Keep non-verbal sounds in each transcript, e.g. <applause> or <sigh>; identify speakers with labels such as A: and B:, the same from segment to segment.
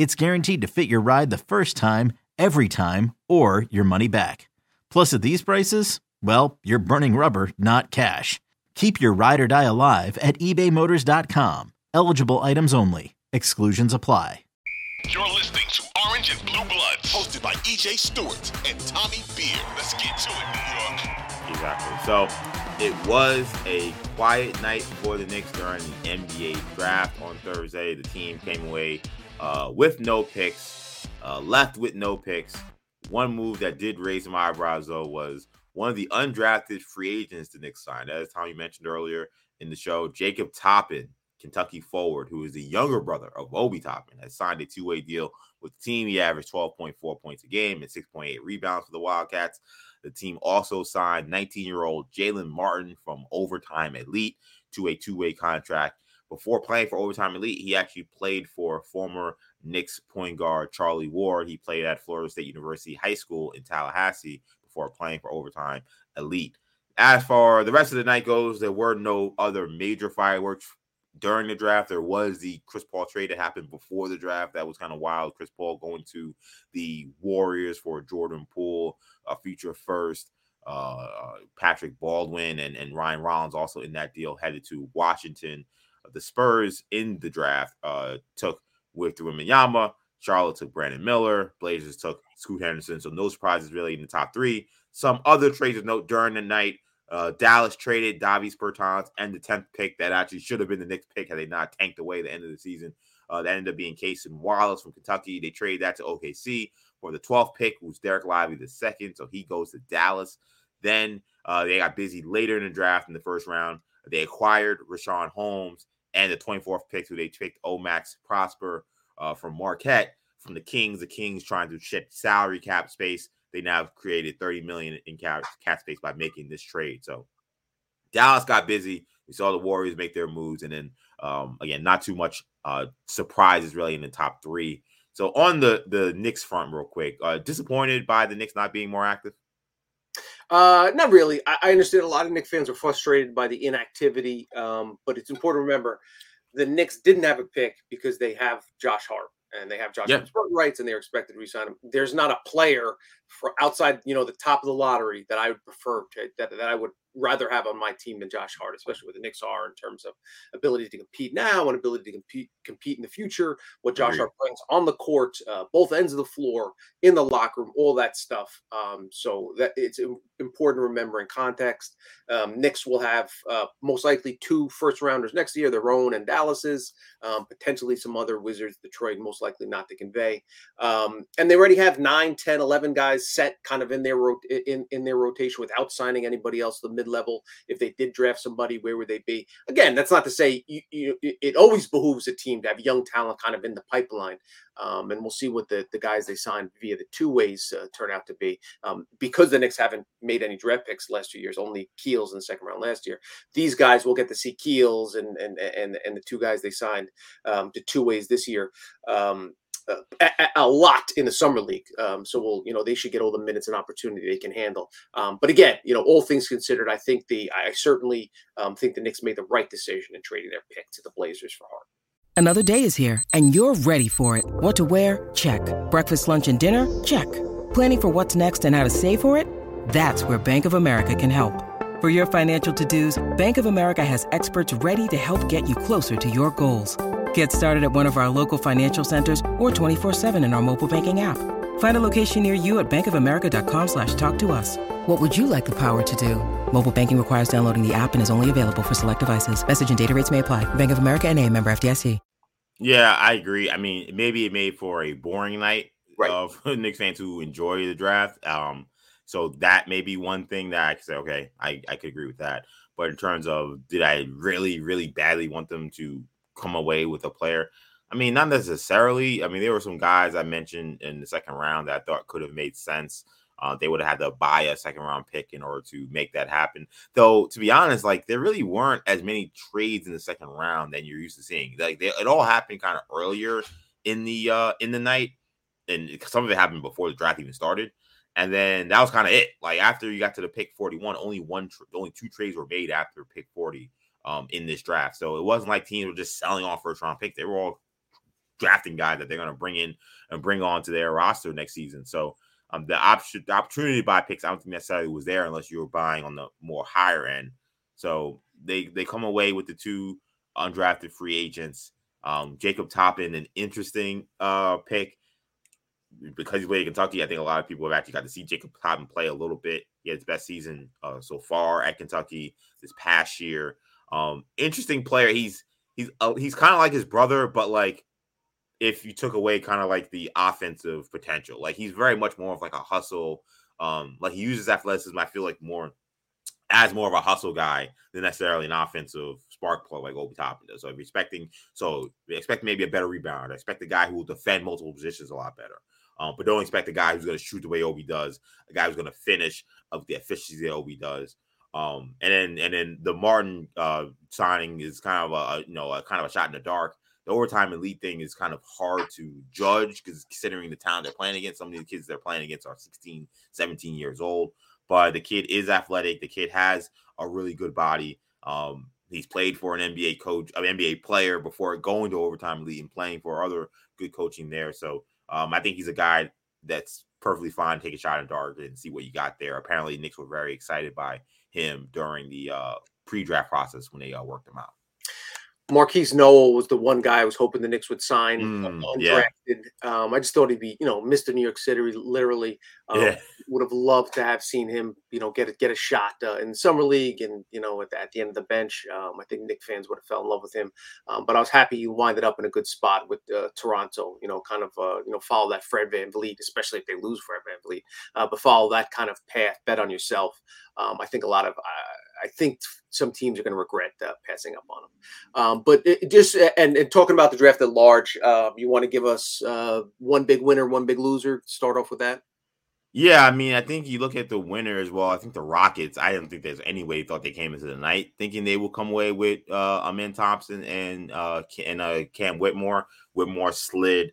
A: it's guaranteed to fit your ride the first time, every time, or your money back. Plus, at these prices, well, you're burning rubber, not cash. Keep your ride or die alive at ebaymotors.com. Eligible items only. Exclusions apply.
B: You're listening to Orange and Blue Bloods, hosted by EJ Stewart and Tommy Beer. Let's get to it, New York.
C: Exactly. So it was a quiet night for the Knicks during the NBA draft on Thursday. The team came away uh, with no picks, uh, left with no picks. One move that did raise my eyebrows, though, was one of the undrafted free agents the Knicks signed. As Tommy mentioned earlier in the show, Jacob Toppin, Kentucky forward, who is the younger brother of Obi Toppin, has signed a two way deal with the team. He averaged 12.4 points a game and 6.8 rebounds for the Wildcats. The team also signed 19 year old Jaylen Martin from Overtime Elite to a two way contract before playing for Overtime Elite, he actually played for former Knicks point guard Charlie Ward. He played at Florida State University High School in Tallahassee before playing for Overtime Elite. As far the rest of the night goes, there were no other major fireworks during the draft. There was the Chris Paul trade that happened before the draft. That was kind of wild. Chris Paul going to the Warriors for Jordan Poole, a future first. Uh, uh, Patrick Baldwin and, and Ryan Rollins also in that deal headed to Washington the Spurs in the draft uh, took with Wembanyama. Charlotte took Brandon Miller. Blazers took Scoot Henderson. So no surprises really in the top three. Some other trades of note during the night. Uh, Dallas traded Davis Bertans and the 10th pick that actually should have been the next pick had they not tanked away the end of the season. Uh, that ended up being Cason Wallace from Kentucky. They traded that to OKC for the 12th pick, who's Dereck Lively the second. So he goes to Dallas. Then uh, they got busy later in the draft in the first round. They acquired Richaun Holmes and the 24th pick, who they picked O-Max Prosper uh, from Marquette from the Kings. The Kings trying to shed salary cap space. They now have created 30 million in cap, cap space by making this trade. So Dallas got busy. We saw the Warriors make their moves, and then um, again, not too much uh, surprises really in the top three. So on the the Knicks front, real quick, uh, disappointed by the Knicks not being more active.
D: Uh, not really. I, I, understand a lot of Knicks fans are frustrated by the inactivity, um, but it's important to remember the Knicks didn't have a pick because they have Josh Hart and they have Josh yeah. rights and they're expected to resign him. There's not a player for outside, you know, the top of the lottery that I would prefer to, that, that I would rather have on my team than Josh Hart, especially with the Knicks are in terms of ability to compete now and ability to compete compete in the future. What Josh Hart brings on the court, uh, both ends of the floor, in the locker room, all that stuff. Um, so that it's important to remember in context. Um, Knicks will have uh, most likely two first rounders next year, their own and Dallas's, um, potentially some other Wizards, Detroit, most likely not to convey. Um, and they already have 9, 10, 11 guys set kind of in their in in their rotation without signing anybody else. The mid level. If they did draft somebody, where would they be? Again, that's not to say you, you, it always behooves a team to have young talent kind of in the pipeline. Um, and we'll see what the, the guys they signed via the two ways uh, turn out to be. Um, because the Knicks haven't made any draft picks last two years, only Keels in the second round last year. These guys will get to see Keels and and and and the two guys they signed um, to two ways this year. Um, a, a, lot in the summer league. Um, so we'll, you know, they should get all the minutes and opportunity they can handle. Um, but again, you know, all things considered, I think the, I certainly um, think the Knicks made the right decision in trading their pick to the Blazers for Hart.
E: Another day is here and you're ready for it. What to wear? Check. Breakfast, lunch, and dinner? Check. Planning for what's next and how to save for it? That's where Bank of America can help. For your financial to-dos, Bank of America has experts ready to help get you closer to your goals. Get started at one of our local financial centers or 24-7 in our mobile banking app. Find a location near you at bankofamerica.com slash talk to us. What would you like the power to do? Mobile banking requires downloading the app and is only available for select devices. Message and data rates may apply. Bank of America and a member FDIC.
C: Yeah, I agree. I mean, maybe it made for a boring night
D: Right.
C: of <laughs> Knicks fans who enjoy the draft. Um, so that may be one thing that I could say, okay, I, I could agree with that. But in terms of did I really, really badly want them to come away with a player? I mean, not necessarily. I mean, there were some guys I mentioned in the second round that I thought could have made sense. Uh, they would have had to buy a second round pick in order to make that happen. Though, to be honest, like there really weren't as many trades in the second round than you're used to seeing. Like they, it all happened kind of earlier in the uh in the night, and some of it happened before the draft even started. And then that was kind of it. Like after you got to the pick 41, only one, tr- only two trades were made after pick 40 um in this draft. So it wasn't like teams were just selling off first round picks. They were all drafting guys that they're going to bring in and bring on to their roster next season. So um, the option, the opportunity to buy picks, I don't think necessarily was there unless you were buying on the more higher end. So they they come away with the two undrafted free agents. Um, Jacob Toppin, an interesting uh pick because he's played Kentucky. I think a lot of people have actually got to see Jacob Toppin play a little bit. He had his best season uh, so far at Kentucky this past year. Um, interesting player. He's he's uh, he's kind of like his brother, but like if you took away kind of like the offensive potential. Like he's very much more of like a hustle. Um, like he uses athleticism, I feel like more as more of a hustle guy than necessarily an offensive spark plug like Obi Toppin does. So you're expecting so expect maybe a better rebounder. Expect a guy who will defend multiple positions a lot better. Um, but don't expect a guy who's going to shoot the way Obi does, a guy who's going to finish of the efficiency that Obi does. Um, and then and then the Martin uh, signing is kind of a you know a kind of a shot in the dark the overtime elite thing is kind of hard to judge because considering the talent they're playing against, some of the kids they're playing against are 16, 17 years old. But the kid is athletic. The kid has a really good body. Um, he's played for an NBA coach, an NBA player before going to overtime elite and playing for other good coaching there. So um, I think he's a guy that's perfectly fine. Take a shot in the dark and see what you got there. Apparently, Knicks were very excited by him during the uh, pre-draft process when they uh, worked him out.
D: Markquis Nowell was the one guy I was hoping the Knicks would sign
C: Mm,
D: undrafted. Um, I just thought he'd be, you know, Mr. New York City, literally. Um,
C: Yeah.
D: Would have loved to have seen him, you know, get a, get a shot uh, in summer league and you know at the, at the end of the bench. Um, I think Nick fans would have fell in love with him. Um, but I was happy he winded up in a good spot with uh, Toronto. You know, kind of uh, you know follow that Fred VanVleet, especially if they lose Fred VanVleet. Uh, but follow that kind of path. Bet on yourself. Um, I think a lot of I think some teams are going to regret uh, passing up on him. Um, but it, just and, and talking about the draft at large, uh, you want to give us uh, one big winner, one big loser. Start off with that.
C: Yeah, I mean, I think you look at the winner as well. I think the Rockets. I don't think there's any way they thought they came into the night thinking they would come away with uh Amen Thompson and uh and uh Cam Whitmore. Whitmore slid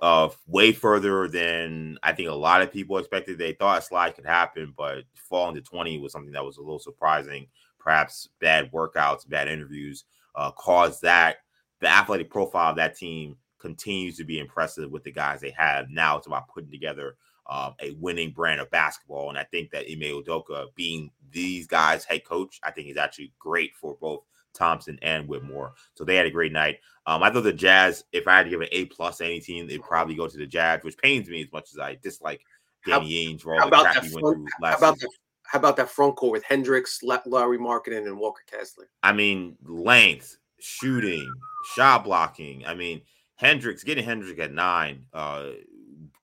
C: uh way further than I think a lot of people expected. They thought a slide could happen, but falling to 20 was something that was a little surprising. Perhaps bad workouts, bad interviews uh caused that. The athletic profile of that team continues to be impressive with the guys they have. Now it's about putting together um, a winning brand of basketball. And I think that Ime Udoka being these guys' head coach, I think is actually great for both Thompson and Whitmore. So they had a great night. Um, I thought the Jazz, if I had to give an A plus to any team, they'd probably go to the Jazz, which pains me as much as I dislike Danny Ainge for all
D: How
C: the
D: about
C: crap
D: that
C: he went
D: front,
C: through
D: how about
C: season.
D: that, how about that front court with Hendricks, Lauri Markkanen, and Walker Kessler?
C: I mean, length, shooting, shot blocking. I mean, Hendricks getting Hendricks at nine, uh,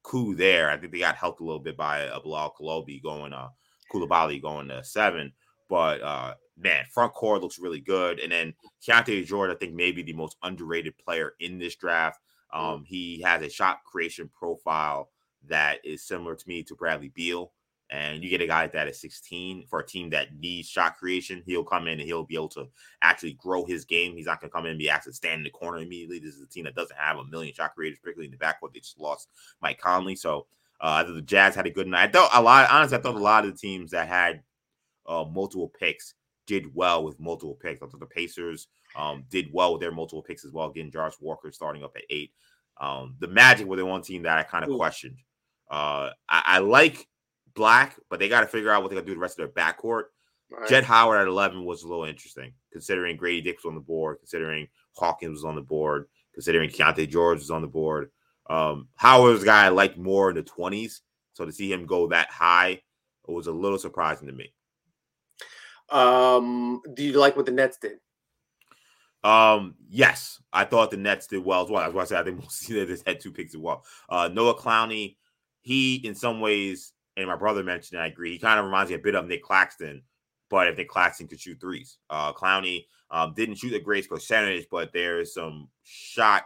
C: coup there. I think they got helped a little bit by a Bilal Kolobi going, uh, Coulibaly going to seven. But uh, man, front court looks really good. And then Keyonte George, I think maybe the most underrated player in this draft. Um, he has a shot creation profile that is similar to me to Bradley Beal. And you get a guy like that at 16 for a team that needs shot creation. He'll come in and he'll be able to actually grow his game. He's not going to come in and be asked to stand in the corner immediately. This is a team that doesn't have a million shot creators, particularly in the backcourt. They just lost Mike Conley. So uh, the Jazz had a good night. I thought a lot, honestly, I thought a lot of the teams that had uh, multiple picks did well with multiple picks. I thought the Pacers um, did well with their multiple picks as well. Getting Jarace Walker starting up at eight. Um, the Magic were the one team that I kind of
D: Ooh.
C: questioned. Uh, I, I like Black, but they got to figure out what they're gonna do the rest of their backcourt.
D: Right.
C: Jett Howard at 11 was a little interesting, considering Grady Dick was on the board, considering Hawkins was on the board, considering Keyonte George was on the board. Um, Howard's a guy I like more in the 20s. So to see him go that high it was a little surprising to me.
D: Um, do you like what the Nets did?
C: Um, yes, I thought the Nets did well as well. That's why I said I think most of this had two picks as well. Uh, Noah Clowney, he in some ways, and my brother mentioned, I agree. He kind of reminds me a bit of Nic Claxton, but if Nic Claxton could shoot threes, uh, Clowney um, didn't shoot a great percentage, but there's some shot.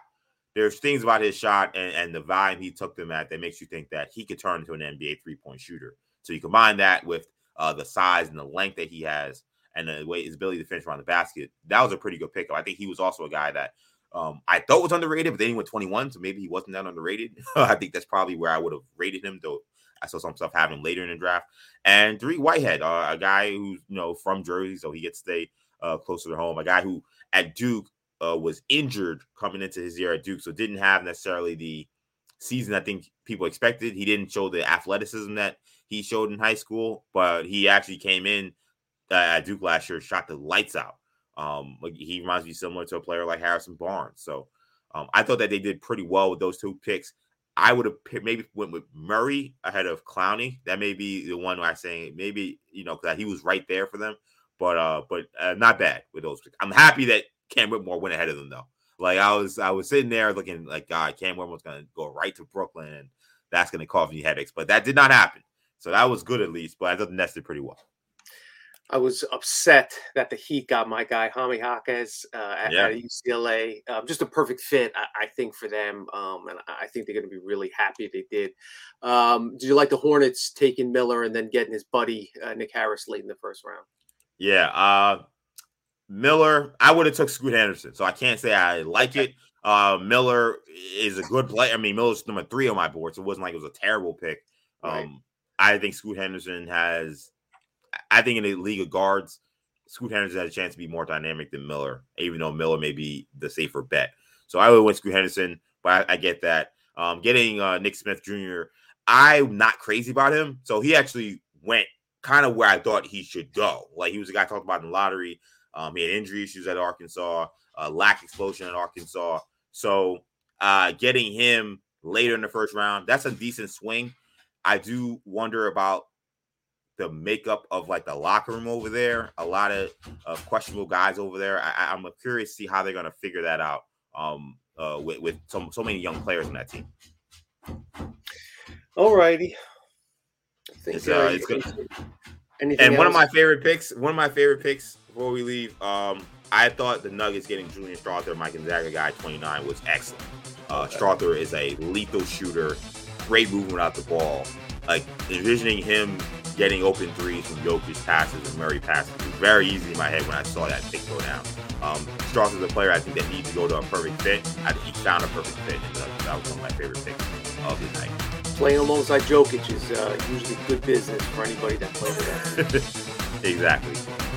C: There's things about his shot and, and the volume he took them at that makes you think that he could turn into an NBA three point shooter. So you combine that with uh, the size and the length that he has, and the way his ability to finish around the basket. That was a pretty good pickup. I think he was also a guy that um, I thought was underrated, but then he went 21, so maybe he wasn't that underrated. <laughs> I think that's probably where I would have rated him, though. I saw some stuff happen later in the draft. Dariq Whitehead, uh, a guy who's you know from Jersey, so he gets to stay uh, closer to home. A guy who at Duke uh, was injured coming into his year at Duke, so didn't have necessarily the season I think people expected. He didn't show the athleticism that he showed in high school, but he actually came in uh, at Duke last year, shot the lights out. Um, he reminds me similar to a player like Harrison Barnes. So um, I thought that they did pretty well with those two picks. I would have maybe went with Murray ahead of Clowney. That may be the one where I'm saying maybe you know that he was right there for them, but uh, but uh, not bad with those. Picks. I'm happy that Cam Whitmore went ahead of them though. Like I was, I was sitting there looking like God, Cam Whitmore's going to go right to Brooklyn, and that's going to cause me headaches. But that did not happen. So that was good at least, but I thought did pretty well.
D: I was upset that the Heat got my guy Jaime Jaquez uh, at, yeah. at, UCLA. Um, just a perfect fit, I, I think, for them, um, and I think they're going to be really happy they did. Um, did you like the Hornets taking Miller and then getting his buddy uh, Nick Harris late in the first round?
C: Yeah, uh, Miller. I would have took Scoot Henderson, so I can't say I like it. Uh, Miller is a good player. I mean, Miller's number three on my board, so it wasn't like it was a terrible pick. Right. Um, I think Scoot Henderson has, I think in the league of guards, Scoot Henderson has a chance to be more dynamic than Miller, even though Miller may be the safer bet. So I would win Scoot Henderson, but I, I get that. Um, getting uh, Nick Smith Jr., I'm not crazy about him. So he actually went kind of where I thought he should go. Like he was a guy talked about in the lottery. Um, he had injury issues at Arkansas, uh, lack explosion at Arkansas. So uh, getting him later in the first round, that's a decent swing. I do wonder about the makeup of like the locker room over there. A lot of uh, questionable guys over there. I, am curious to see how they're going to figure that out um, uh, with, with so, so many young players on that team.
D: All righty.
C: It's, uh, it's good. and else? one of my favorite picks, one of my favorite picks before we leave, um, I thought the Nuggets getting Julian Strawther, Mike Gonzaga guy 29 was excellent. Uh, Strawther is a lethal shooter great movement out the ball. Like envisioning him getting open threes from Jokic passes and Murray passes was very easy in my head when I saw that pick go down. Um, Strauss is a player I think that needs to go to a perfect fit. I think he found a perfect fit, and that was one of my favorite picks of the night.
D: Playing alongside Jokic is uh, usually good business for anybody that plays with him. <laughs>
C: exactly.